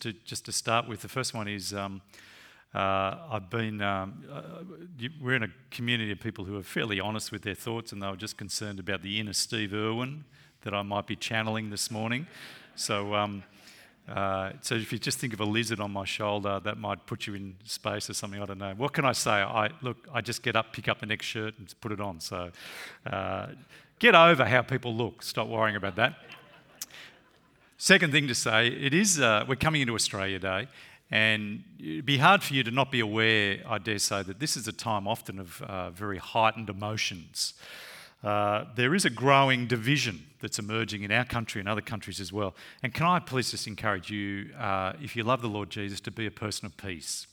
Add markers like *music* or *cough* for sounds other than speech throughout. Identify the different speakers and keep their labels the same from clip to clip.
Speaker 1: to just to start with. The first one is um, uh, I've been um, uh, we're in a community of people who are fairly honest with their thoughts, and they were just concerned about the inner Steve Irwin that I might be channeling this morning. So. Um, uh, so if you just think of a lizard on my shoulder, that might put you in space or something. I don't know. What can I say? I look. I just get up, pick up the next shirt, and put it on. So uh, get over how people look. Stop worrying about that. Second thing to say, it is, uh, we're coming into Australia Day, and it'd be hard for you to not be aware, I dare say, that this is a time often of uh, very heightened emotions. Uh, there is a growing division that's emerging in our country and other countries as well. And can I please just encourage you, uh, if you love the Lord Jesus, to be a person of peace?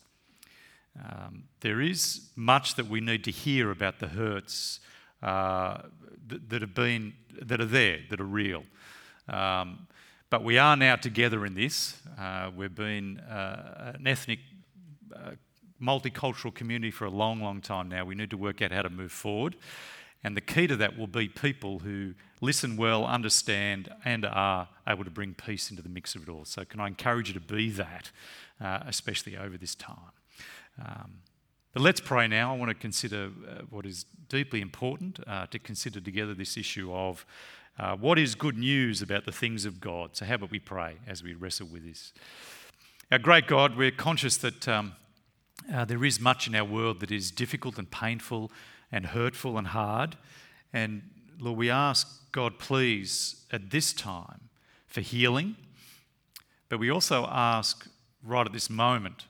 Speaker 1: Um, there is much that we need to hear about the hurts uh, that, that, have been, that are there, that are real. Um, but we are now together in this. Uh, we've been uh, an ethnic, uh, multicultural community for a long, long time now. We need to work out how to move forward. And the key to that will be people who listen well, understand, and are able to bring peace into the mix of it all. So, can I encourage you to be that, uh, especially over this time? Um, but let's pray now. I want to consider uh, what is deeply important uh, to consider together this issue of uh, what is good news about the things of God? So, how about we pray as we wrestle with this? Our great God, we're conscious that um, uh, there is much in our world that is difficult and painful and hurtful and hard. And Lord, we ask God, please, at this time, for healing. But we also ask right at this moment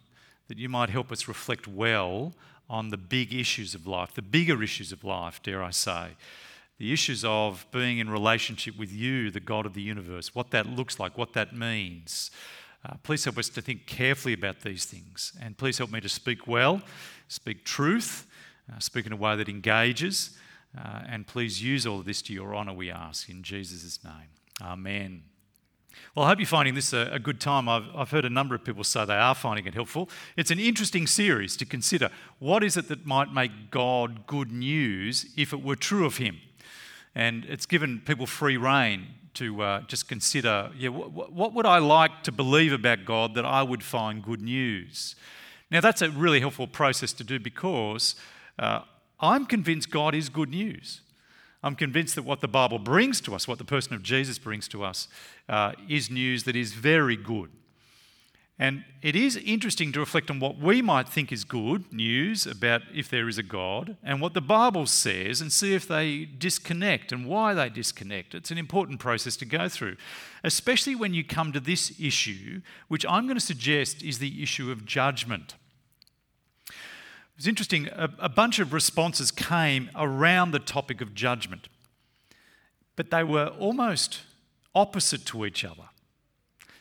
Speaker 1: that you might help us reflect well on the big issues of life, the bigger issues of life, dare I say the issues of being in relationship with you, the God of the universe, what that looks like, what that means. Uh, please help us to think carefully about these things. And please help me to speak well, speak truth, uh, speak in a way that engages. Uh, and please use all of this to your honour, we ask, in Jesus' name. Amen. Well, I hope you're finding this a, a good time. I've, I've, heard a number of people say they are finding it helpful. It's an interesting series to consider. What is it that might make God good news if it were true of Him? And it's given people free rein to uh, just consider yeah, what, what would I like to believe about God that I would find good news? Now, that's a really helpful process to do because uh, I'm convinced God is good news. I'm convinced that what the Bible brings to us, what the person of Jesus brings to us, uh, is news that is very good. And it is interesting to reflect on what we might think is good news about if there is a God and what the Bible says and see if they disconnect and why they disconnect. It's an important process to go through, especially when you come to this issue, which I'm going to suggest is the issue of judgment. It was interesting, a, a bunch of responses came around the topic of judgment, but they were almost opposite to each other.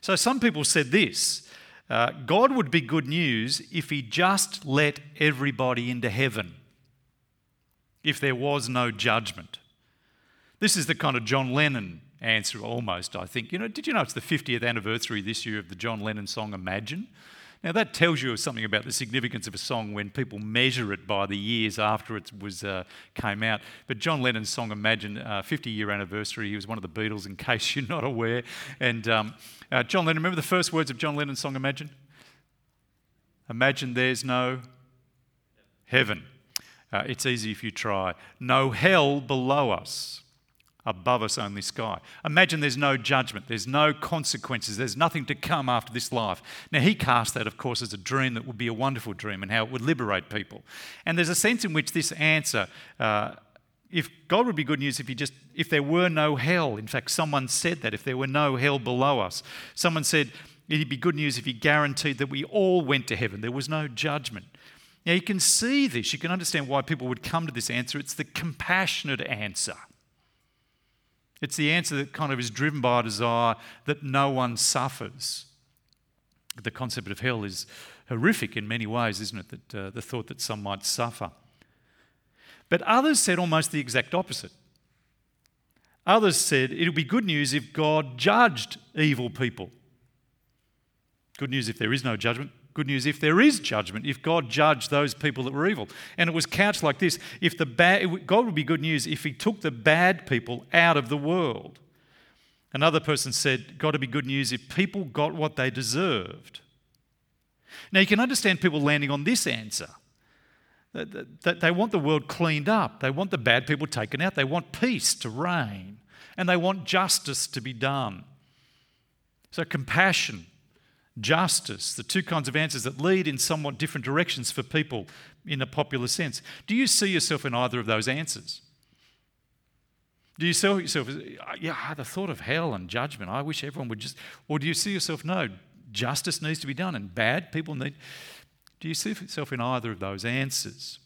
Speaker 1: So some people said this uh, God would be good news if He just let everybody into heaven, if there was no judgment. This is the kind of John Lennon answer, almost, I think. You know, did you know it's the 50th anniversary this year of the John Lennon song Imagine? Now, that tells you something about the significance of a song when people measure it by the years after it was, uh, came out. But John Lennon's song Imagine, uh, 50 year anniversary, he was one of the Beatles, in *laughs* case you're not aware. And um, uh, John Lennon, remember the first words of John Lennon's song Imagine? Imagine there's no heaven. Uh, it's easy if you try. No hell below us above us only sky. Imagine there's no judgment, there's no consequences, there's nothing to come after this life. Now, he cast that, of course, as a dream that would be a wonderful dream and how it would liberate people. And there's a sense in which this answer, uh, if God would be good news if he just if there were no hell. In fact, someone said that if there were no hell below us. Someone said it'd be good news if he guaranteed that we all went to heaven. There was no judgment. Now you can see this, you can understand why people would come to this answer. It's the compassionate answer. It's the answer that kind of is driven by a desire that no one suffers. The concept of hell is horrific in many ways, isn't it? That uh, the thought that some might suffer. But others said almost the exact opposite. Others said it would be good news if God judged evil people. Good news if there is no judgment. Good news if there is judgment, if God judged those people that were evil. And it was couched like this if the bad, God would be good news if He took the bad people out of the world. Another person said, Got to be good news if people got what they deserved. Now, you can understand people landing on this answer. That they want the world cleaned up. They want the bad people taken out. They want peace to reign. And they want justice to be done. So, compassion, justice, the two kinds of answers that lead in somewhat different directions for people in a popular sense. Do you see yourself in either of those answers? Do you see yourself yeah, the thought of hell and judgment, I wish everyone would just, or do you see yourself, no, justice needs to be done and bad people need. Do you see yourself in either of those answers?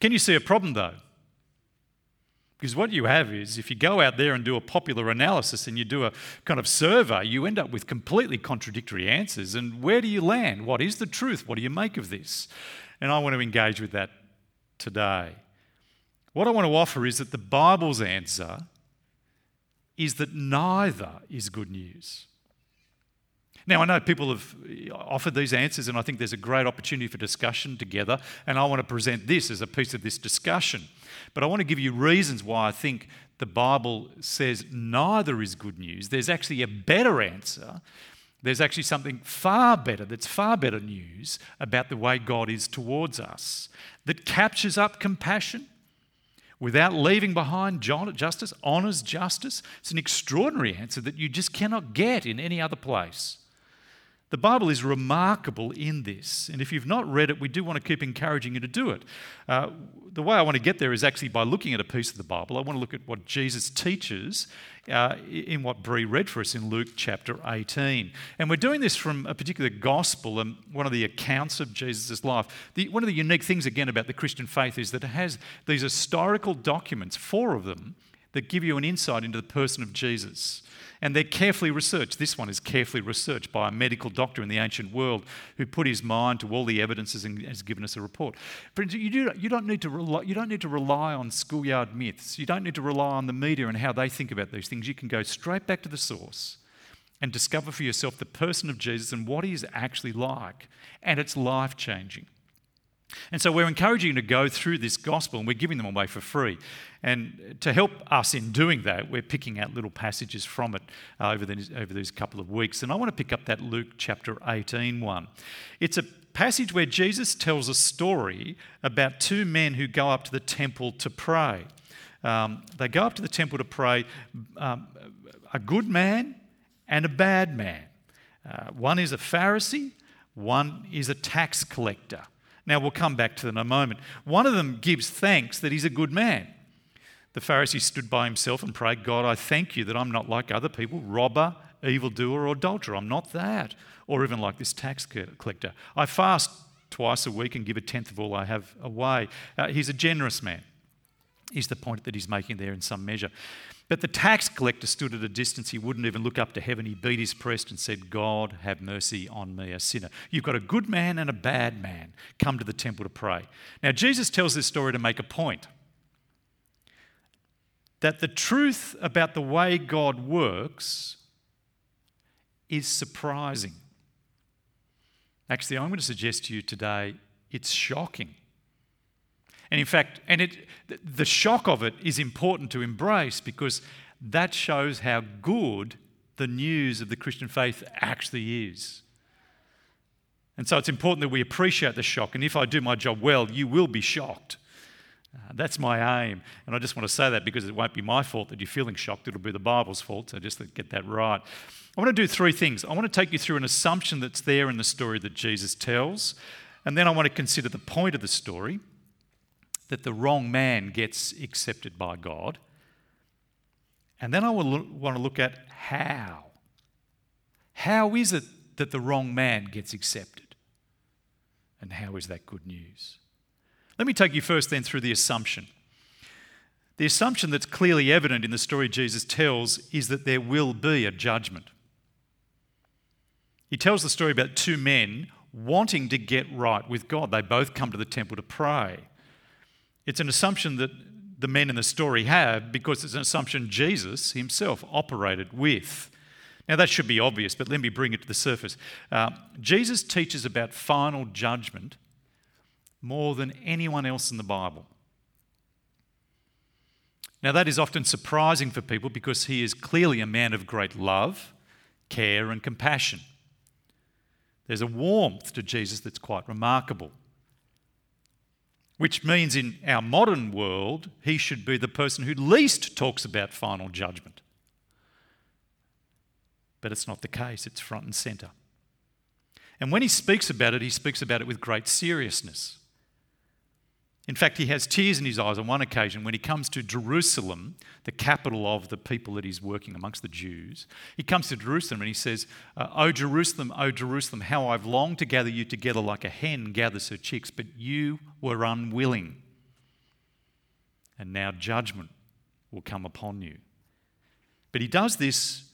Speaker 1: Can you see a problem though? Because what you have is, if you go out there and do a popular analysis and you do a kind of survey, you end up with completely contradictory answers. And where do you land? What is the truth? What do you make of this? And I want to engage with that today. What I want to offer is that the Bible's answer is that neither is good news. Now, I know people have offered these answers, and I think there's a great opportunity for discussion together, and I want to present this as a piece of this discussion. But I want to give you reasons why I think the Bible says neither is good news. There's actually a better answer. There's actually something far better, that's far better news about the way God is towards us, that captures up compassion without leaving behind justice, honours justice. It's an extraordinary answer that you just cannot get in any other place. The Bible is remarkable in this, and if you've not read it, we do want to keep encouraging you to do it. Uh, the way I want to get there is actually by looking at a piece of the Bible. I want to look at what Jesus teaches uh, in what Bree read for us in Luke chapter 18. And we're doing this from a particular gospel and one of the accounts of Jesus' life. The, one of the unique things, again, about the Christian faith is that it has these historical documents, four of them, that give you an insight into the person of Jesus. And they're carefully researched. This one is carefully researched by a medical doctor in the ancient world who put his mind to all the evidences and has given us a report. But you, do, you, don't need to rely, you don't need to rely on schoolyard myths. You don't need to rely on the media and how they think about these things. You can go straight back to the source and discover for yourself the person of Jesus and what he is actually like. And it's life changing. And so we're encouraging you to go through this gospel and we're giving them away for free. And to help us in doing that, we're picking out little passages from it uh, over, these, over these couple of weeks. And I want to pick up that Luke chapter 18 one. It's a passage where Jesus tells a story about two men who go up to the temple to pray. Um, they go up to the temple to pray, um, a good man and a bad man. Uh, one is a Pharisee, one is a tax collector. Now, we'll come back to that in a moment. One of them gives thanks that he's a good man. The Pharisee stood by himself and prayed, God, I thank you that I'm not like other people, robber, evildoer, or adulterer. I'm not that. Or even like this tax collector. I fast twice a week and give a tenth of all I have away. Uh, he's a generous man, is the point that he's making there in some measure. But the tax collector stood at a distance. He wouldn't even look up to heaven. He beat his breast and said, God, have mercy on me, a sinner. You've got a good man and a bad man come to the temple to pray. Now, Jesus tells this story to make a point that the truth about the way God works is surprising. Actually, I'm going to suggest to you today it's shocking. And in fact, and it, the shock of it is important to embrace because that shows how good the news of the Christian faith actually is. And so it's important that we appreciate the shock. And if I do my job well, you will be shocked. Uh, that's my aim. And I just want to say that because it won't be my fault that you're feeling shocked. It'll be the Bible's fault. So just get that right. I want to do three things. I want to take you through an assumption that's there in the story that Jesus tells. And then I want to consider the point of the story that the wrong man gets accepted by God. And then I will want to look at how. How is it that the wrong man gets accepted? And how is that good news? Let me take you first then through the assumption. The assumption that's clearly evident in the story Jesus tells is that there will be a judgment. He tells the story about two men wanting to get right with God. They both come to the temple to pray. It's an assumption that the men in the story have because it's an assumption Jesus himself operated with. Now, that should be obvious, but let me bring it to the surface. Uh, Jesus teaches about final judgment more than anyone else in the Bible. Now, that is often surprising for people because he is clearly a man of great love, care, and compassion. There's a warmth to Jesus that's quite remarkable, which means in our modern world, he should be the person who least talks about final judgment. But it's not the case, it's front and centre. And when he speaks about it, he speaks about it with great seriousness. In fact, he has tears in his eyes on one occasion when he comes to Jerusalem, the capital of the people that he's working amongst the Jews. He comes to Jerusalem and he says, uh, "O Jerusalem, O Jerusalem, how I've longed to gather you together like a hen gathers her chicks, but you were unwilling. And now judgment will come upon you. But he does this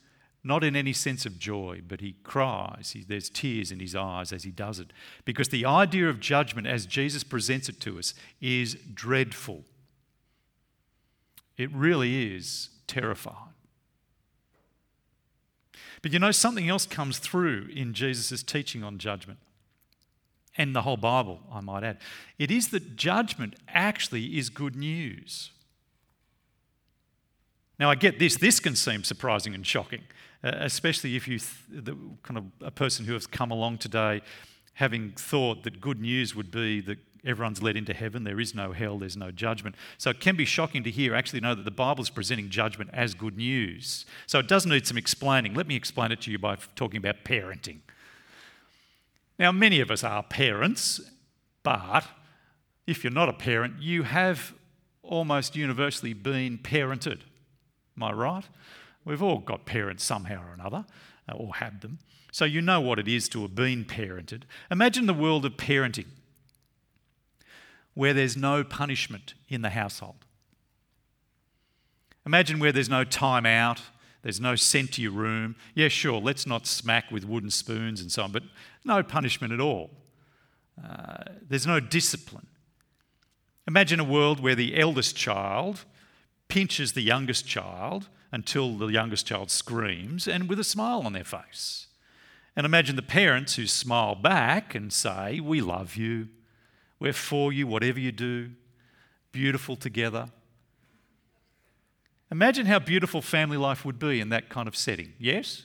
Speaker 1: not in any sense of joy, but he cries. He, there's tears in his eyes as he does it. Because the idea of judgment, as Jesus presents it to us, is dreadful. It really is terrifying. But you know, something else comes through in Jesus' teaching on judgment and the whole Bible, I might add. It is that judgment actually is good news. Now, I get this, this can seem surprising and shocking. Uh, especially if you, th- the, kind of a person who has come along today having thought that good news would be that everyone's led into heaven, there is no hell, there's no judgment. So it can be shocking to hear, actually, know that the Bible is presenting judgment as good news. So it does need some explaining. Let me explain it to you by talking about parenting. Now, many of us are parents, but if you're not a parent, you have almost universally been parented. Am I right? We've all got parents somehow or another, uh, or had them. So you know what it is to have been parented. Imagine the world of parenting where there's no punishment in the household. Imagine where there's no time out, there's no sent to your room. Yeah, sure, let's not smack with wooden spoons and so on, but no punishment at all. Uh, there's no discipline. Imagine a world where the eldest child pinches the youngest child until the youngest child screams and with a smile on their face. And imagine the parents who smile back and say, We love you, we're for you, whatever you do, beautiful together. Imagine how beautiful family life would be in that kind of setting. Yes?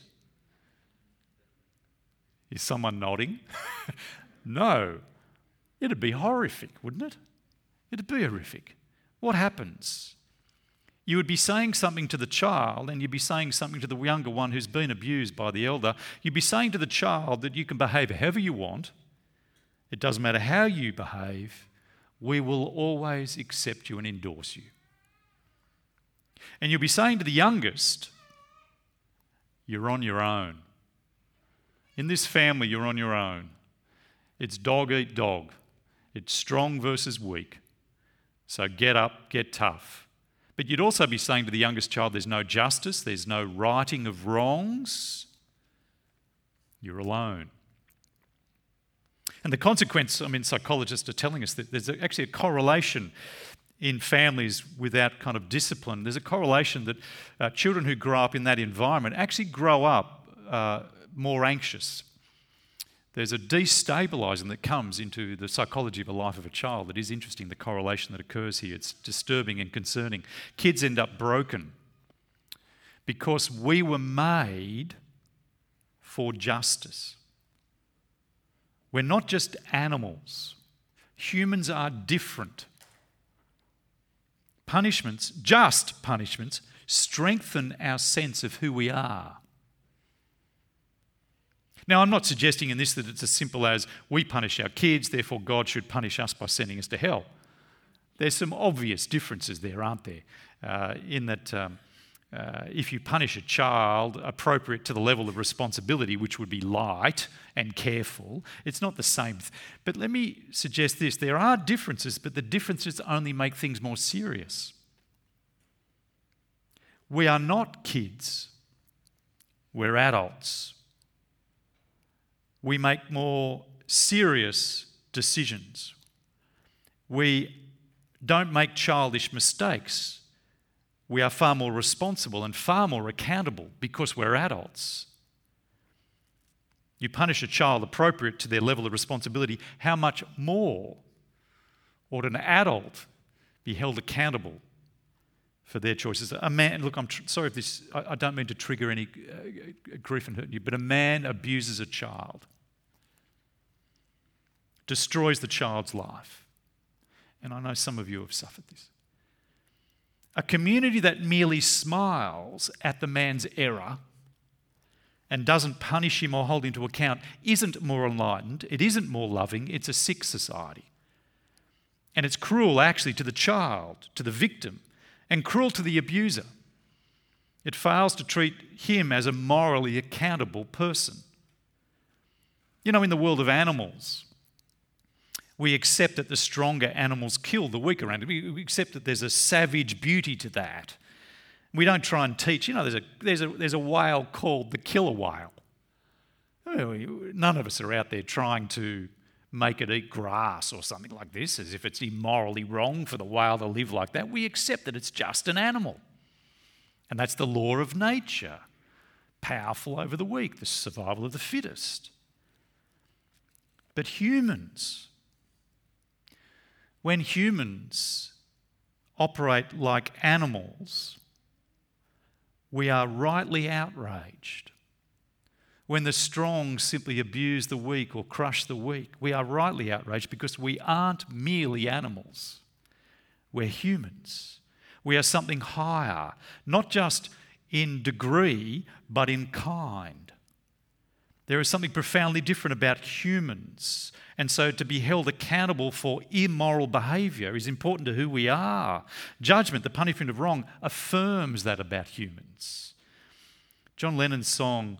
Speaker 1: Is someone nodding? *laughs* no. It'd be horrific, wouldn't it? It'd be horrific. What happens? You would be saying something to the child, and you'd be saying something to the younger one who's been abused by the elder. You'd be saying to the child that you can behave however you want. It doesn't matter how you behave, we will always accept you and endorse you. And you'll be saying to the youngest, You're on your own. In this family, you're on your own. It's dog eat dog, it's strong versus weak. So get up, get tough. But you'd also be saying to the youngest child, there's no justice, there's no righting of wrongs. You're alone. And the consequence, I mean, psychologists are telling us that there's actually a correlation in families without kind of discipline. There's a correlation that uh, children who grow up in that environment actually grow up uh, more anxious, there's a destabilizing that comes into the psychology of a life of a child that is interesting, the correlation that occurs here. It's disturbing and concerning. Kids end up broken because we were made for justice. We're not just animals, humans are different. Punishments, just punishments, strengthen our sense of who we are. Now, I'm not suggesting in this that it's as simple as we punish our kids, therefore God should punish us by sending us to hell. There's some obvious differences there, aren't there? Uh, in that um, uh, if you punish a child appropriate to the level of responsibility, which would be light and careful, it's not the same. But let me suggest this there are differences, but the differences only make things more serious. We are not kids, we're adults we make more serious decisions. We don't make childish mistakes. We are far more responsible and far more accountable because we're adults. You punish a child appropriate to their level of responsibility, how much more ought an adult be held accountable for their choices. A man, look, I'm tr- sorry if this, I, I, don't mean to trigger any uh, grief and hurt you, but a man abuses a child, destroys the child's life. And I know some of you have suffered this. A community that merely smiles at the man's error and doesn't punish him or hold him to account isn't more enlightened, it isn't more loving, it's a sick society. And it's cruel actually to the child, to the victim, and cruel to the abuser. It fails to treat him as a morally accountable person. You know, in the world of animals, we accept that the stronger animals kill the weaker animals. We accept that there's a savage beauty to that. We don't try and teach. You know, there's a, there's a, there's a whale called the killer whale. None of us are out there trying to make it eat grass or something like this, as if it's immorally wrong for the whale to live like that. We accept that it's just an animal. And that's the law of nature powerful over the weak, the survival of the fittest. But humans, when humans operate like animals, we are rightly outraged when the strong simply abuse the weak or crush the weak. We are rightly outraged because we aren't merely animals, we're humans. We are something higher, not just in degree, but in kind. There is something profoundly different about humans. And so to be held accountable for immoral behaviour is important to who we are. Judgment, the punishment of wrong, affirms that about humans. John Lennon's song,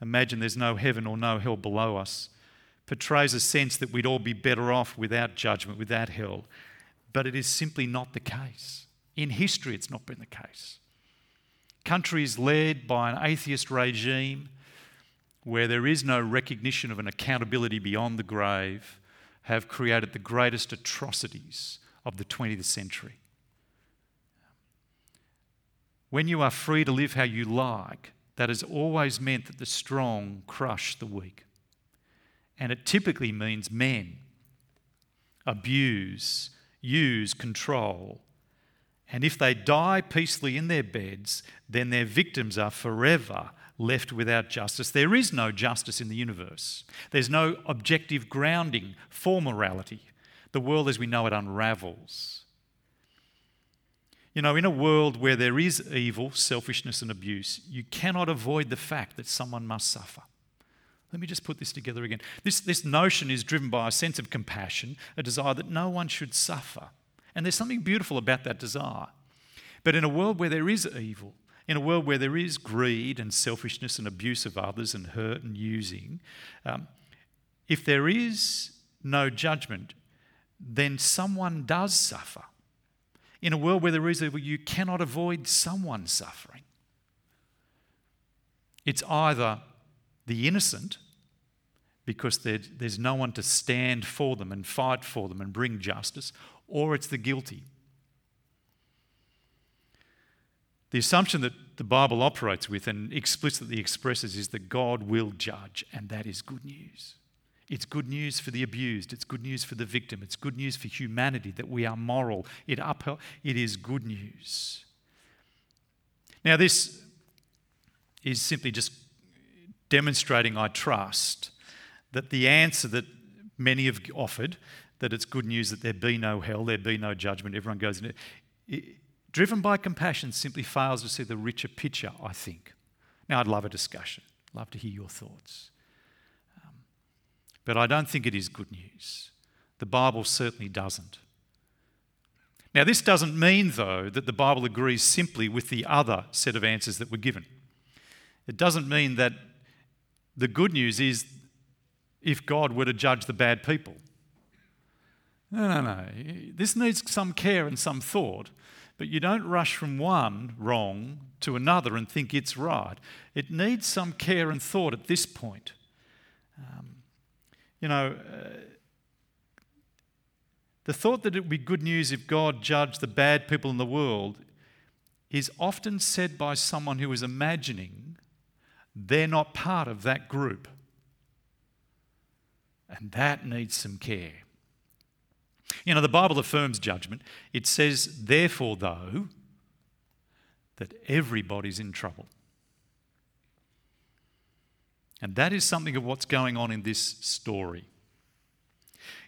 Speaker 1: imagine there's no heaven or no hell below us, portrays a sense that we'd all be better off without judgment, without hell. But it is simply not the case. In history, it's not been the case. Countries led by an atheist regime where there is no recognition of an accountability beyond the grave have created the greatest atrocities of the 20th century. When you are free to live how you like, that has always meant that the strong crush the weak. And it typically means men abuse, use, control. And if they die peacefully in their beds, then their victims are forever left without justice. There is no justice in the universe, there's no objective grounding for morality. The world as we know it unravels. You know, in a world where there is evil, selfishness, and abuse, you cannot avoid the fact that someone must suffer. Let me just put this together again. This, this notion is driven by a sense of compassion, a desire that no one should suffer. And there's something beautiful about that desire. But in a world where there is evil, in a world where there is greed and selfishness and abuse of others and hurt and using, um, if there is no judgment, then someone does suffer in a world where there is evil, you cannot avoid someone suffering. It's either the innocent, because there's no one to stand for them and fight for them and bring justice, or it's the guilty. The assumption that the Bible operates with and explicitly expresses is that God will judge, and that is good news. It's good news for the abused. It's good news for the victim. It's good news for humanity that we are moral. It, upheld, it is good news. Now, this is simply just demonstrating, I trust, that the answer that many have offered, that it's good news that there be no hell, there be no judgment, everyone goes in it, driven by compassion, simply fails to see the richer picture, I think. Now, I'd love a discussion, love to hear your thoughts. But I don't think it is good news. The Bible certainly doesn't. Now, this doesn't mean, though, that the Bible agrees simply with the other set of answers that were given. It doesn't mean that the good news is if God were to judge the bad people. No, no, no. This needs some care and some thought, but you don't rush from one wrong to another and think it's right. It needs some care and thought at this point. You know, uh, the thought that it would be good news if God judged the bad people in the world is often said by someone who is imagining they're not part of that group. And that needs some care. You know, the Bible affirms judgment. It says, therefore, though, that everybody's in trouble. And that is something of what's going on in this story.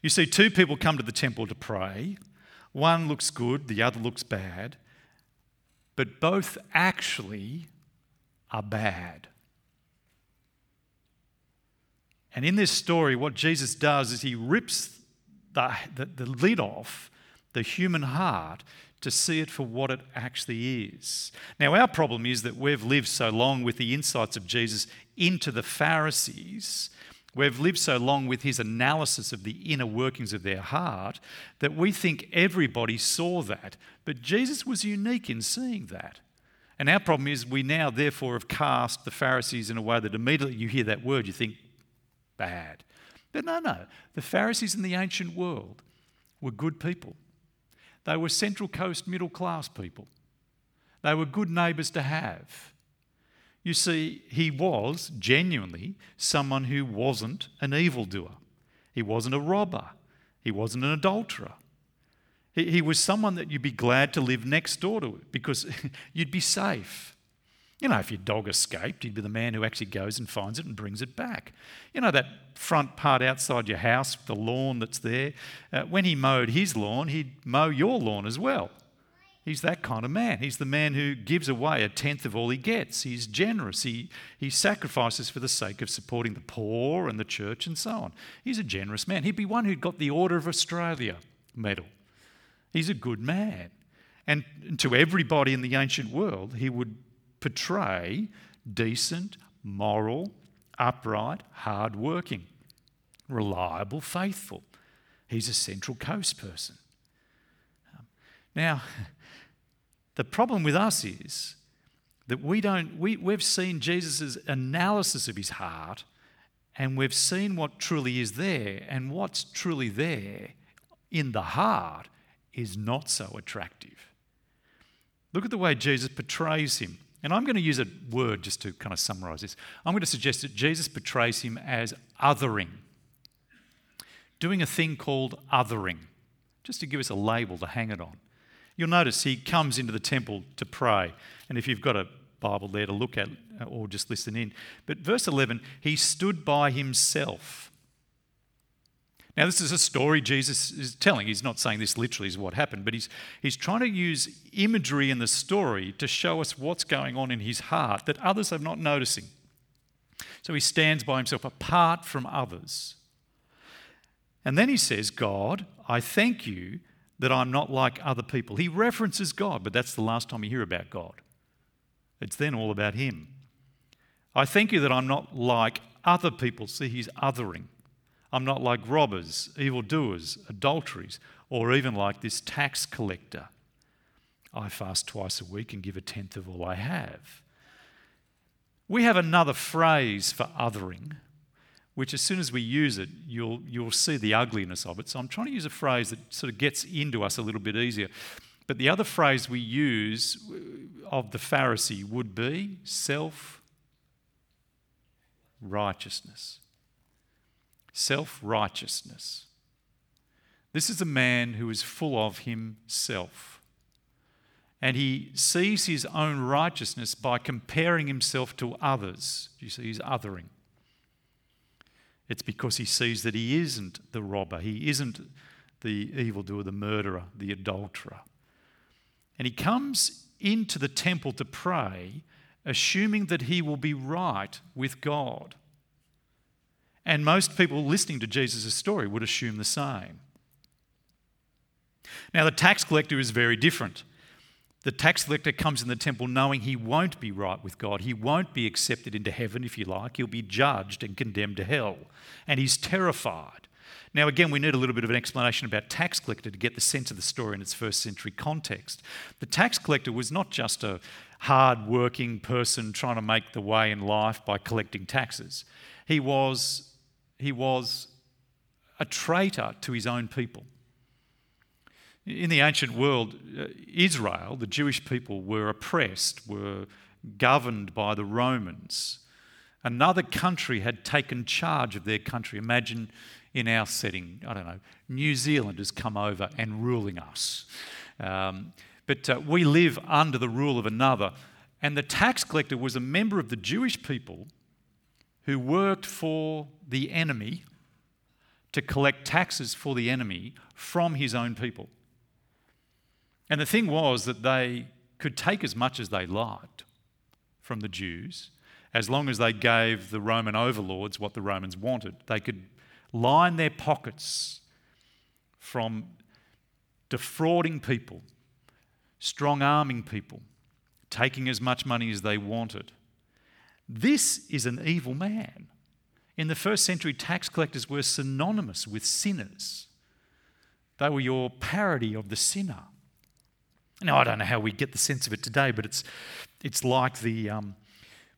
Speaker 1: You see, two people come to the temple to pray. One looks good, the other looks bad, but both actually are bad. And in this story, what Jesus does is he rips the, the, the lid off the human heart to see it for what it actually is. Now, our problem is that we've lived so long with the insights of Jesus into the Pharisees, we've lived so long with his analysis of the inner workings of their heart, that we think everybody saw that. But Jesus was unique in seeing that. And our problem is we now, therefore, have cast the Pharisees in a way that immediately you hear that word, you think, bad. But no, no. The Pharisees in the ancient world were good people. They were Central Coast middle class people. They were good neighbours to have. You see, he was genuinely someone who wasn't an evildoer. He wasn't a robber. He wasn't an adulterer. He, he was someone that you'd be glad to live next door to because *laughs* you'd be safe. You know, if your dog escaped, he'd be the man who actually goes and finds it and brings it back. You know, that front part outside your house, the lawn that's there, uh, when he mowed his lawn, he'd mow your lawn as well. He's that kind of man. He's the man who gives away a tenth of all he gets. He's generous. He, he sacrifices for the sake of supporting the poor and the church and so on. He's a generous man. He'd be one who'd got the Order of Australia medal. He's a good man. And to everybody in the ancient world, he would portray decent, moral, upright, hard-working, reliable, faithful. He's a Central Coast person. Now, the problem with us is that we don't, we, we've seen Jesus' analysis of his heart and we've seen what truly is there, and what's truly there in the heart is not so attractive. Look at the way Jesus portrays him. And I'm going to use a word just to kind of summarize this. I'm going to suggest that Jesus portrays him as othering, doing a thing called othering, just to give us a label to hang it on. You'll notice he comes into the temple to pray. And if you've got a Bible there to look at uh, or just listen in, but verse 11, he stood by himself now, this is a story Jesus is telling. He's not saying this literally is what happened, but he's, he's trying to use imagery in the story to show us what's going on in his heart that others are not noticing. So he stands by himself apart from others. And then he says, God, I thank you that I'm not like other people. He references God, but that's the last time you hear about God. It's then all about him. I thank you that I'm not like other people. See, he's othering. I'm not like robbers, evildoers, adulteries, or even like this tax collector. I fast twice a week and give a tenth of all I have. We have another phrase for othering, which as soon as we use it, you'll, you'll see the ugliness of it. So I'm trying to use a phrase that sort of gets into us a little bit easier. But the other phrase we use uh, of the Pharisee would be self righteousness self righteousness. This is a man who is full of himself. And he sees his own righteousness by comparing himself to others. You see, he's othering. It's because he sees that he isn't the robber, he isn't the evildoer, the murderer, the adulterer. And he comes into the temple to pray, assuming that he will be right with God. And most people listening to Jesus' story would assume the same. Now, the tax collector is very different. The tax collector comes in the temple knowing he won't be right with God. He won't be accepted into heaven, if you like. He'll be judged and condemned to hell. And he's terrified. Now, again, we need a little bit of an explanation about tax collector to get the sense of the story in its first century context. The tax collector was not just a hard working person trying to make the way in life by collecting taxes, he was he was a traitor to his own people. In the ancient world, uh, Israel, the Jewish people, were oppressed, were governed by the Romans. Another country had taken charge of their country. Imagine in our setting, I don't know, New Zealand has come over and ruling us. Um, but uh, we live under the rule of another. And the tax collector was a member of the Jewish people who worked for the enemy to collect taxes for the enemy from his own people. And the thing was that they could take as much as they liked from the Jews as long as they gave the Roman overlords what the Romans wanted. They could line their pockets from defrauding people, strong arming people, taking as much money as they wanted. This is an evil man. In the first century, tax collectors were synonymous with sinners. They were your parody of the sinner. Now, I don't know how we get the sense of it today, but it's, it's like the, um,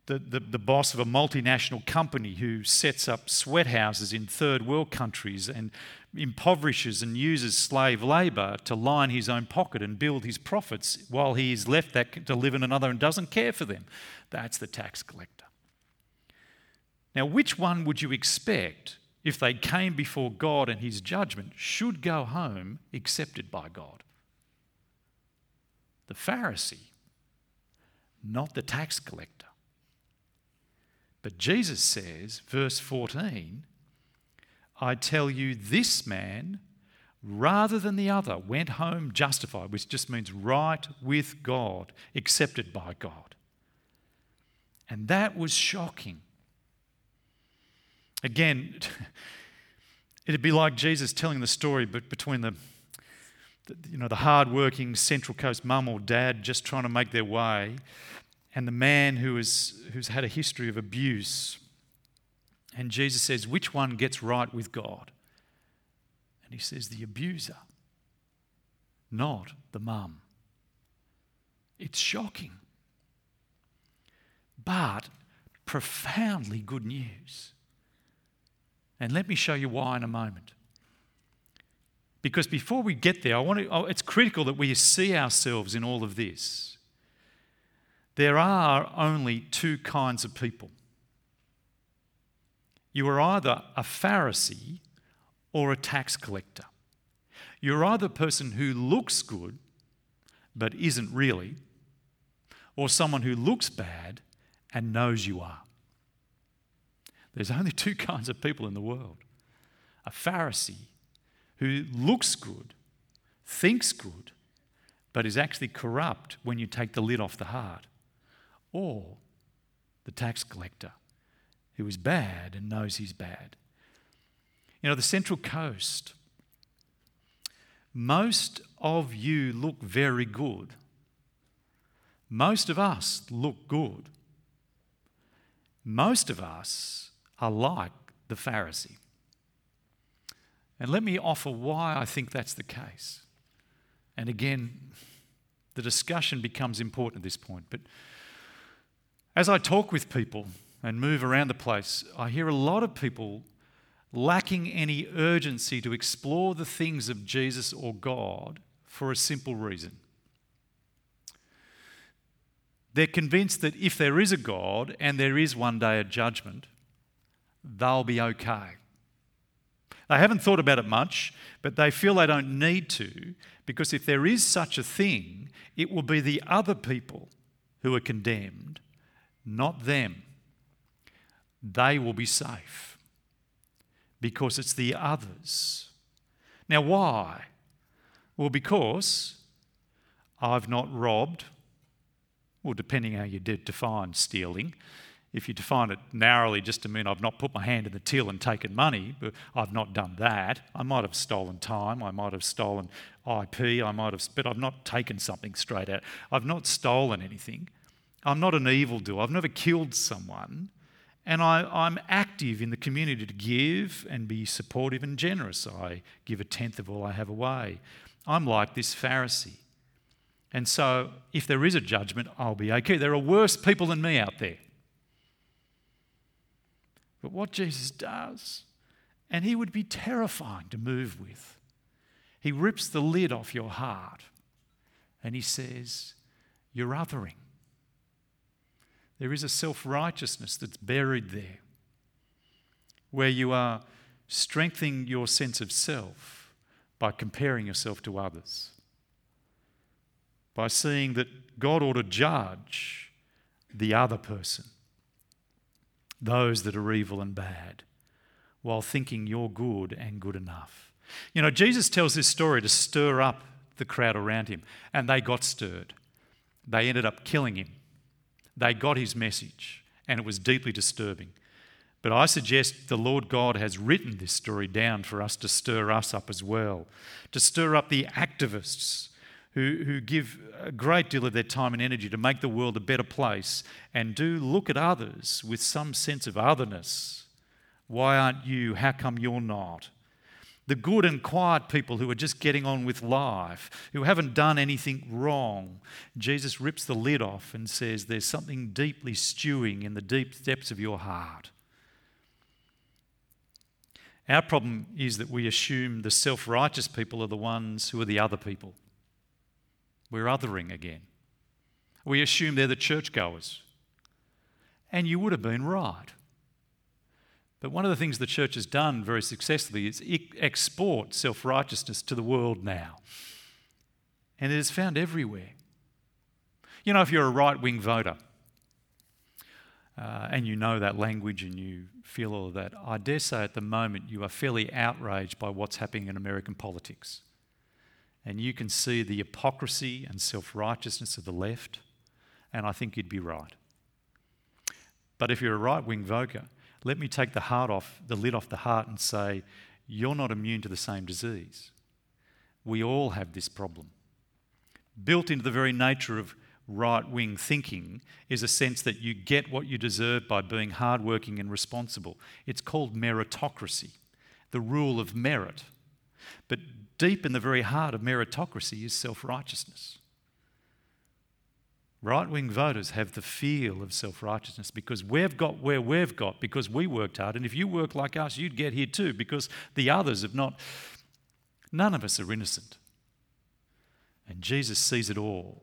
Speaker 1: the, the, the, boss of a multinational company who sets up sweat houses in third world countries and impoverishes and uses slave labour to line his own pocket and build his profits while he is left that to live in another and doesn't care for them. That's the tax collector. Now, which one would you expect if they came before God and his judgment should go home accepted by God? The Pharisee, not the tax collector. But Jesus says, verse 14, I tell you, this man, rather than the other, went home justified, which just means right with God, accepted by God. And that was shocking. Again, *laughs* it'd be like Jesus telling the story but between the, you know the hard-working Central Coast mum or dad just trying to make their way and the man who is, who's had a history of abuse. And Jesus says, Which one gets right with God? And he says, The abuser, not the mum. It's shocking, but profoundly good news. And let me show you why in a moment. Because before we get there, I want to, oh, it's critical that we see ourselves in all of this there are only two kinds of people. You are either a Pharisee or a tax collector. You're either a person who looks good but isn't really, or someone who looks bad and knows you are. There's only two *laughs* kinds of people in the world a Pharisee who looks good, thinks good, but is actually corrupt when you take the lid off the heart, or the tax collector who is bad and knows he's bad. You know, the Central Coast, most of you look very good. Most of us look good. Most of us are like the Pharisee. And let me offer why I think that's the case. And again, the discussion becomes important at this point. But as I talk with people and move around the place, I hear a lot of people lacking any urgency to explore the things of Jesus or God for a simple reason. They're convinced that if there is a God and there is one day a judgment, they'll be okay. They haven't thought about it much, but they feel they don't need to because if there is such a thing, it will be the other people who are condemned not them. They will be safe because it's the others. Now, why? Well, because I've not robbed, well, depending how you define stealing. If you define it narrowly just to mean I've not put my hand in the till and taken money, but I've not done that. I might have stolen time, I might have stolen IP, I might have, but I've not taken something straight out. I've not stolen anything. I'm not an evildoer. I've never killed someone. And I, am active in the community to give and be supportive and generous. I give a tenth of all I have away. I'm like this Pharisee. And so, if there is a judgment, I'll be okay. There are worse people than me out there. But what Jesus does, and he would be terrifying to move with, he rips the lid off your heart and he says, You're othering. There is a self righteousness that's buried there, where you are strengthening your sense of self by comparing yourself to others, by seeing that God ought to judge the other person, those that are evil and bad, while thinking you're good and good enough. You know, Jesus tells this story to stir up the crowd around him, and they got stirred. They ended up killing him. They got his message, and it was deeply disturbing. But I suggest the Lord God has written this story down for us to stir us up as well, to stir up the activists who, who give a great deal of their time and energy to make the world a better place and do look at others with some sense of otherness. Why aren't you? How come you're not? the good and quiet people who are just getting on with life, who haven't done anything wrong. Jesus rips the lid off and says, There's something deeply stewing in the deep depths of your heart. Our problem is that we assume the self righteous people are the ones who are the other people. We're othering again. We assume they're the churchgoers. And you would have been right. But one of the things the church has done very successfully is export self righteousness to the world now. And it is found everywhere. You know, if you're a right wing voter uh, and you know that language and you feel all of that, I dare say at the moment you are fairly outraged by what's happening in American politics. And you can see the hypocrisy and self righteousness of the left, and I think you'd be right. But if you're a right wing voter, let me take the heart off, the lid off the heart and say, you're not immune to the same disease. We all have this problem. Built into the very nature of right wing thinking is a sense that you get what you deserve by being hardworking and responsible. It's called meritocracy, the rule of merit. But deep in the very heart of meritocracy is self righteousness. Right wing voters have the feel of self righteousness because we've got where we've got because we worked hard. And if you work like us, you'd get here too because the others have not. None of us are innocent. And Jesus sees it all.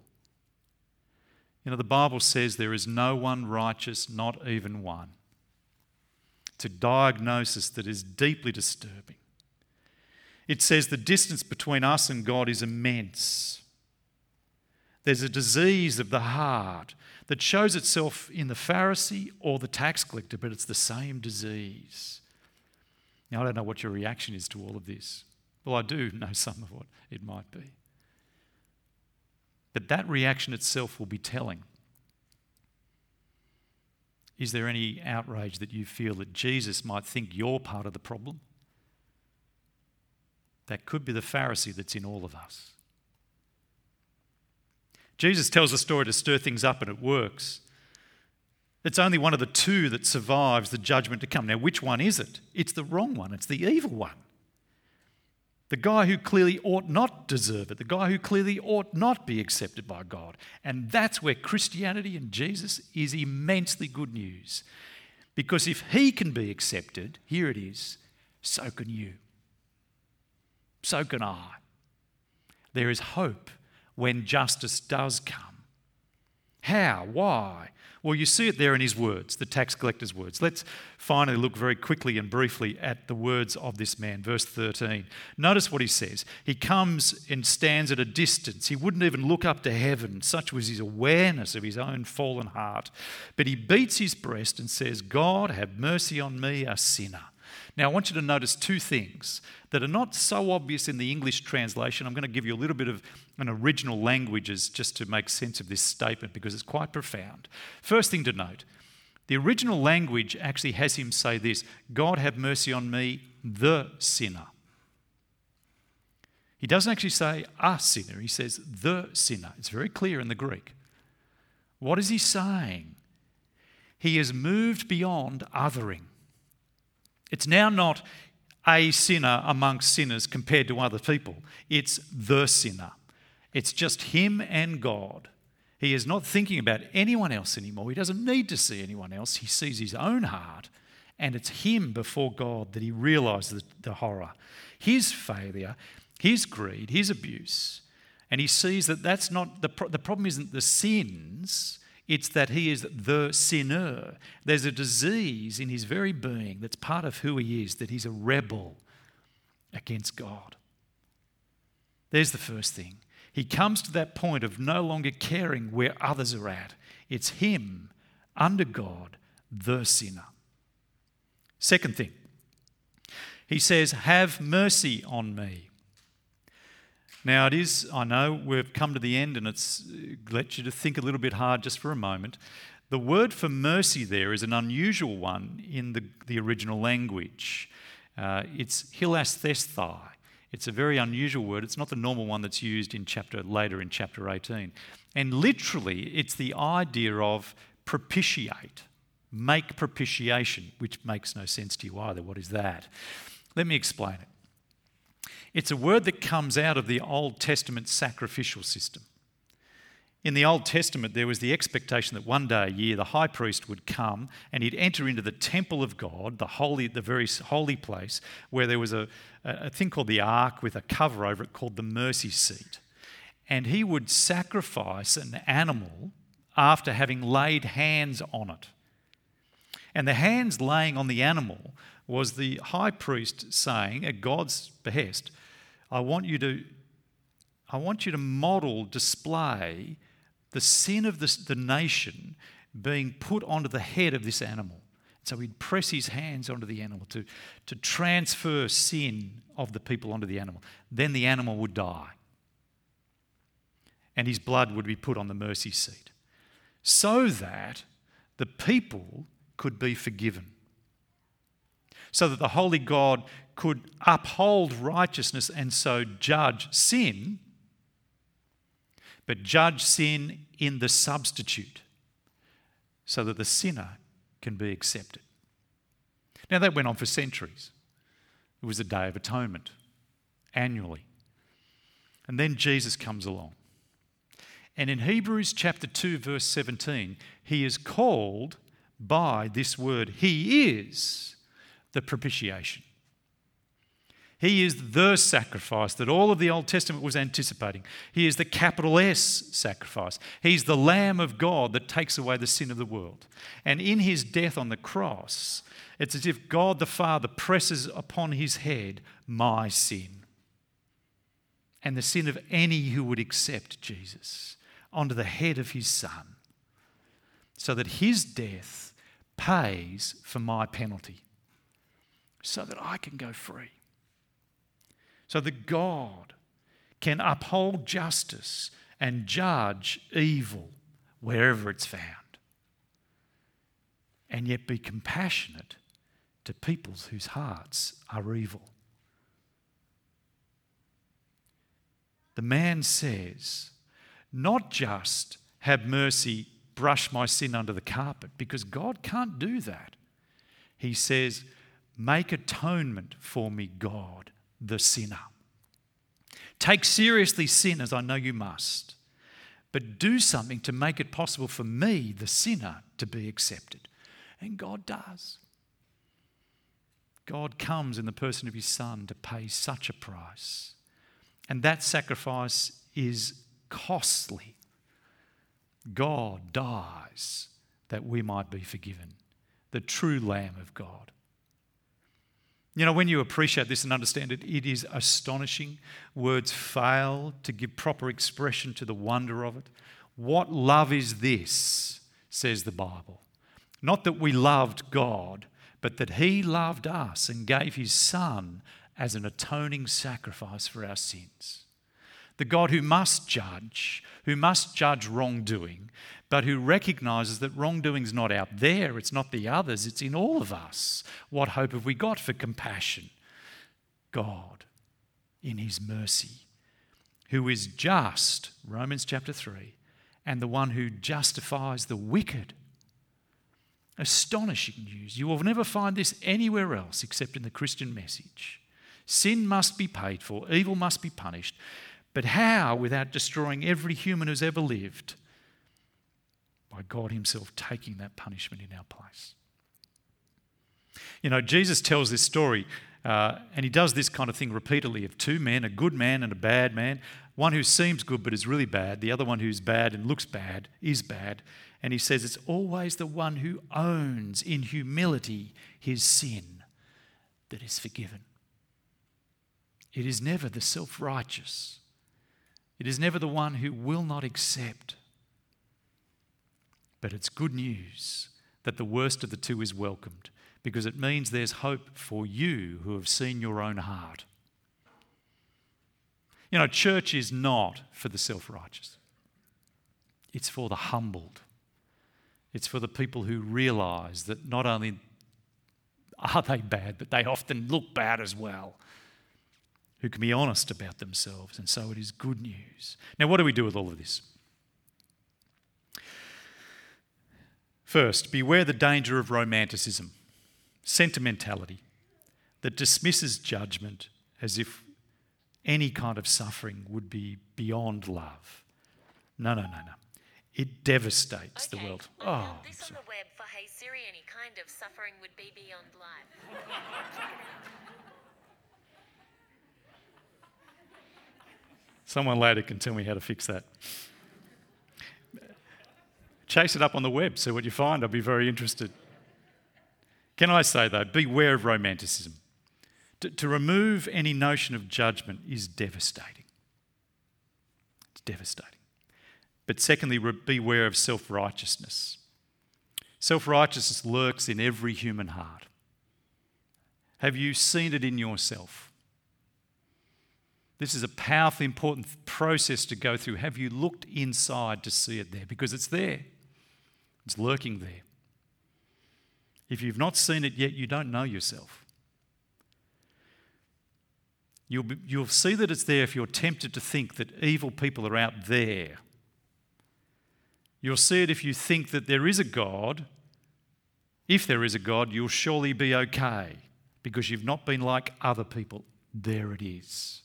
Speaker 1: You know, the Bible says there is no one righteous, not even one. It's a diagnosis that is deeply disturbing. It says the distance between us and God is immense. There's a disease of the heart that shows itself in the Pharisee or the tax collector, but it's the same disease. Now, I don't know what your reaction is to all of this. Well, I do know some of what it might be. But that reaction itself will be telling. Is there any outrage that you feel that Jesus might think you're part of the problem? That could be the Pharisee that's in all of us. Jesus tells a story to stir things up and it works. It's only one of the two that survives the judgment to come. Now, which one is it? It's the wrong one, it's the evil one. The guy who clearly ought not deserve it, the guy who clearly ought not be accepted by God. And that's where Christianity and Jesus is immensely good news. Because if he can be accepted, here it is, so can you. So can I. There is hope when justice does come. How? Why? Well, you see it there in his words, the tax collector's words. Let's finally look very quickly and briefly at the words of this man. Verse 13. Notice what he says. He comes and stands at a distance. He wouldn't even look up to heaven, such was his awareness of his own fallen heart. But he beats his breast and says, God, have mercy on me, a sinner. Now, I want you to notice two things that are not so obvious in the English translation. I'm going to give you a little bit of an original languages just to make sense of this statement because it's quite profound. First thing to note the original language actually has him say this God have mercy on me, the sinner. He doesn't actually say a sinner, he says the sinner. It's very clear in the Greek. What is he saying? He has moved beyond othering. It's now not a sinner amongst sinners compared to other people, it's the sinner. It's just him and God. He is not thinking about anyone else anymore. He doesn't need to see anyone else. He sees his own heart, and it's him before God that he realizes the, horror, his failure, his greed, his abuse. And he sees that that's not the, pro- the problem, isn't the sins, It's that he is the sinner. There's a disease in his very being that's part of who he is, that he's a rebel against God. There's the first thing. He comes to that point of no longer caring where others are at. It's him, under God, the sinner. Second thing, he says, Have mercy on me. Now, it is, I know we've come to the end and it's let you to think a little bit hard just for a moment. The word for mercy there is an unusual one in the, the original language. Uh, it's hilasthesthai. It's a very unusual word. It's not the normal one that's used in chapter later in chapter 18. And literally, it's the idea of propitiate, make propitiation, which makes no sense to you either. What is that? Let me explain it. It's a word that comes out of the Old Testament sacrificial system. In the Old Testament, there was the expectation that one day a year the high priest would come and he'd enter into the temple of God, the holy, the very holy place, where there was a, a thing called the ark with a cover over it called the mercy seat. And he would sacrifice an animal after having laid hands on it. And the hands laying on the animal was the high priest saying, at God's behest, I want you to, I want you to model, display the sin of the, the nation being put onto the head of this animal. So he'd press his hands onto the animal to, to transfer sin of the people onto the animal. Then the animal would die. And his blood would be put on the mercy seat. So that the people could be forgiven so that the holy God could uphold righteousness and so judge sin, but judge sin in the substitute so that the sinner can be accepted. Now, that went on for centuries. It was a day of atonement annually. And then Jesus comes along. And in Hebrews chapter 2, verse 17, he is called by this word. He is the propitiation. He is the sacrifice that all of the Old Testament was anticipating. He is the capital S sacrifice. He's the Lamb of God that takes away the sin of the world. And in his death on the cross, it's as if God the Father presses upon his head my sin and the sin of any who would accept Jesus onto the head of his Son, so that his death pays for my penalty so that I can go free. So that God can uphold justice and judge evil wherever it's found. And yet be compassionate to peoples whose hearts are evil. The man says, not just have mercy, brush my sin under the carpet, because God can't do that. He says, Make atonement for me, God, the sinner. Take seriously sin as I know you must, but do something to make it possible for me, the sinner, to be accepted. And God does. God comes in the person of his Son to pay such a price. And that sacrifice is costly. God dies that we might be forgiven, the true Lamb of God. You know, when you appreciate this and understand it, it is astonishing. Words fail to give proper expression to the wonder of it. What love is this, says the Bible? Not that we loved God, but that He loved us and gave His Son as an atoning sacrifice for our sins. The God who must judge, who must judge wrongdoing, but who recognizes that wrongdoing is not out there, it's not the others, it's in all of us. What hope have we got for compassion? God, in His mercy, who is just, Romans chapter 3, and the one who justifies the wicked. Astonishing news. You will never find this anywhere else except in the Christian message. Sin must be paid for, evil must be punished. But how without destroying every human who's ever lived? by God Himself taking that punishment in our place. You know, Jesus tells this story, uh, and He does this kind of thing repeatedly of two men, a good man and a bad man. One who seems good but is really bad, the other one who's bad and looks bad is bad. And he says it's always the one who owns in humility his sin that is forgiven. It is never the self righteous, it is never the one who will not accept. But it's good news that the worst of the two is welcomed because it means there's hope for you who have seen your own heart. You know, church is not for the self righteous, it's for the humbled. It's for the people who realize that not only are they bad, but they often look bad as well, who can be honest about themselves. And so it is good news. Now, what do we do with all of this? First, beware the danger of romanticism, sentimentality that dismisses judgment as if any kind of suffering would be beyond love. No, no, no, no. It devastates
Speaker 2: okay.
Speaker 1: the world.
Speaker 2: I
Speaker 1: oh,
Speaker 2: this on the web for Hey Siri. Any kind of suffering would be beyond life. *laughs*
Speaker 1: Someone later can tell me how to fix that. Chase it up on the web, see what you find. I'll be very interested. Can I say, though, beware of romanticism. To, to remove any notion of judgment is devastating. It's devastating. But secondly, beware of self righteousness. Self righteousness lurks in every human heart. Have you seen it in yourself? This is a powerfully important process to go through. Have you looked inside to see it there? Because it's there, it's lurking there. If you've not seen it yet, you don't know yourself. You'll, be, you'll see that it's there if you're tempted to think that evil people are out there. You'll see it if you think that there is a God. If there is a God, you'll surely be okay because you've not been like other people. There it is.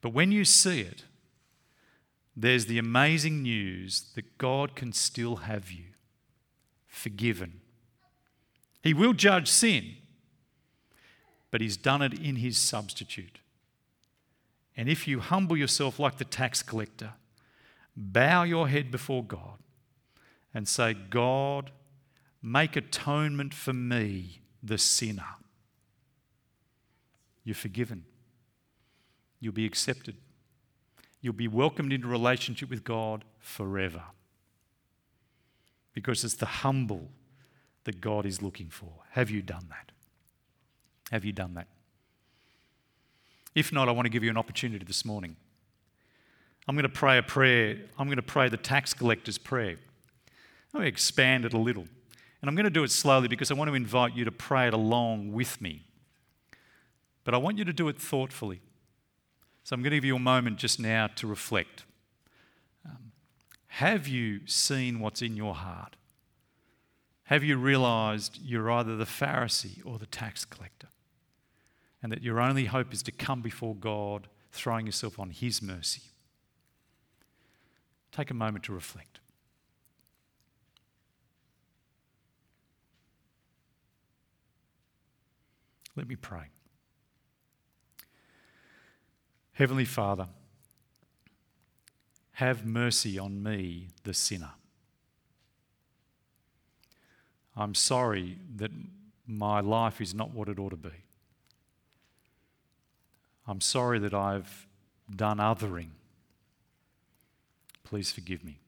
Speaker 1: But when you see it, there's the amazing news that God can still have you forgiven. He will judge sin, but He's done it in His substitute. And if you humble yourself like the tax collector, bow your head before God and say, God, make atonement for me, the sinner. You're forgiven. You'll be accepted. You'll be welcomed into relationship with God forever. Because it's the humble that God is looking for. Have you done that? Have you done that? If not, I want to give you an opportunity this morning. I'm going to pray a prayer. I'm going to pray the tax collector's prayer. I'm going to expand it a little. And I'm going to do it slowly because I want to invite you to pray it along with me. But I want you to do it thoughtfully. So I'm going to give you a moment just now to reflect. Um, have you seen what's in your heart? Have you realized you're either the Pharisee or the tax collector? And that your only hope is to come before God, throwing yourself on His mercy. Take a moment to reflect. Let me pray. Heavenly Father, have mercy on me, the sinner. I'm sorry that my life is not what it ought to be. I'm sorry that I've done othering. Please forgive me.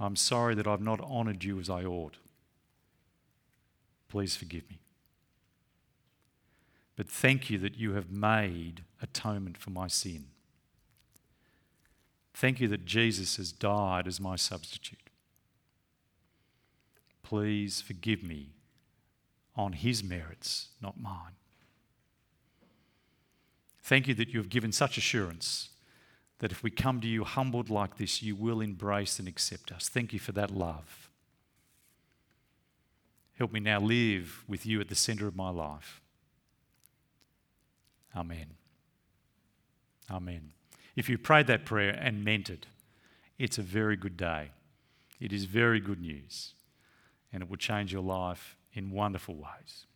Speaker 1: I'm sorry that I've not honoured you as I ought. Please forgive me. But thank you that you have made atonement for my sin. Thank you that Jesus has died as my substitute. Please forgive me on his merits, not mine. Thank you that you have given such assurance that if we come to you humbled like this, you will embrace and accept us. Thank you for that love. Help me now live with you at the centre of my life. Amen. Amen. If you prayed that prayer and meant it, it's a very good day. It is very good news, and it will change your life in wonderful ways.